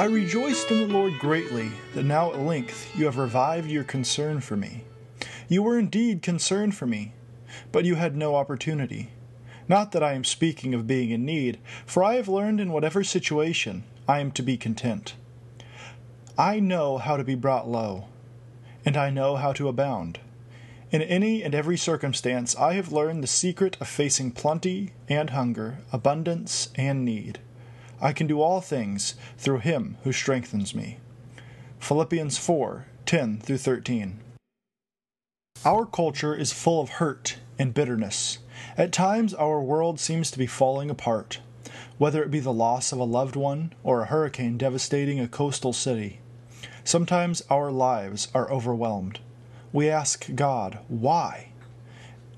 I rejoiced in the Lord greatly that now at length you have revived your concern for me. You were indeed concerned for me, but you had no opportunity. Not that I am speaking of being in need, for I have learned in whatever situation I am to be content. I know how to be brought low, and I know how to abound. In any and every circumstance, I have learned the secret of facing plenty and hunger, abundance and need. I can do all things through him who strengthens me. Philippians 4 10 through 13. Our culture is full of hurt and bitterness. At times, our world seems to be falling apart, whether it be the loss of a loved one or a hurricane devastating a coastal city. Sometimes our lives are overwhelmed. We ask God, why?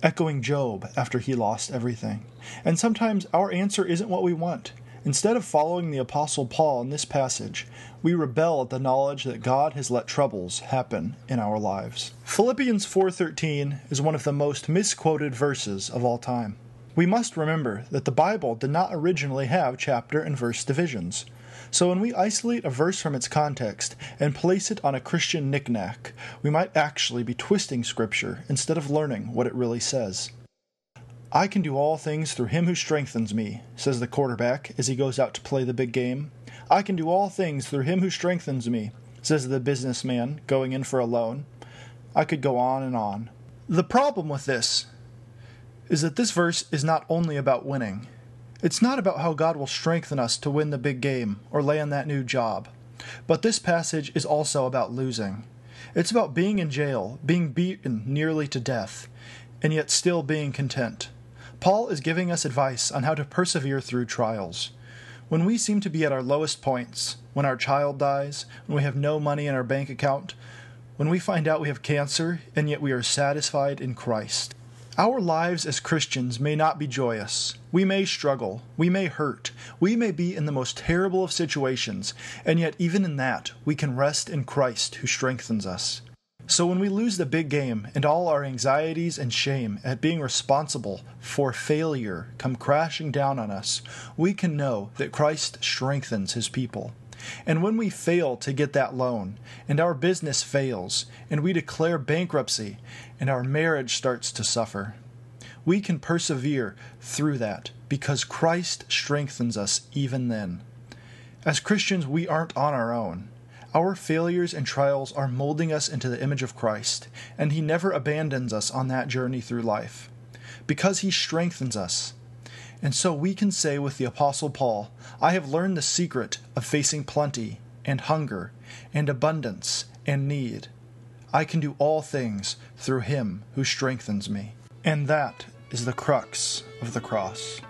Echoing Job after he lost everything. And sometimes our answer isn't what we want. Instead of following the Apostle Paul in this passage, we rebel at the knowledge that God has let troubles happen in our lives. Philippians 4:13 is one of the most misquoted verses of all time. We must remember that the Bible did not originally have chapter and verse divisions. So when we isolate a verse from its context and place it on a Christian knickknack, we might actually be twisting Scripture instead of learning what it really says. I can do all things through him who strengthens me, says the quarterback as he goes out to play the big game. I can do all things through him who strengthens me, says the businessman going in for a loan. I could go on and on. The problem with this is that this verse is not only about winning. It's not about how God will strengthen us to win the big game or land that new job. But this passage is also about losing. It's about being in jail, being beaten nearly to death, and yet still being content. Paul is giving us advice on how to persevere through trials. When we seem to be at our lowest points, when our child dies, when we have no money in our bank account, when we find out we have cancer and yet we are satisfied in Christ, our lives as Christians may not be joyous. We may struggle. We may hurt. We may be in the most terrible of situations, and yet, even in that, we can rest in Christ who strengthens us. So, when we lose the big game and all our anxieties and shame at being responsible for failure come crashing down on us, we can know that Christ strengthens his people. And when we fail to get that loan, and our business fails, and we declare bankruptcy, and our marriage starts to suffer, we can persevere through that because Christ strengthens us even then. As Christians, we aren't on our own. Our failures and trials are molding us into the image of Christ, and He never abandons us on that journey through life. Because He strengthens us, and so we can say with the Apostle Paul, I have learned the secret of facing plenty and hunger and abundance and need. I can do all things through him who strengthens me. And that is the crux of the cross.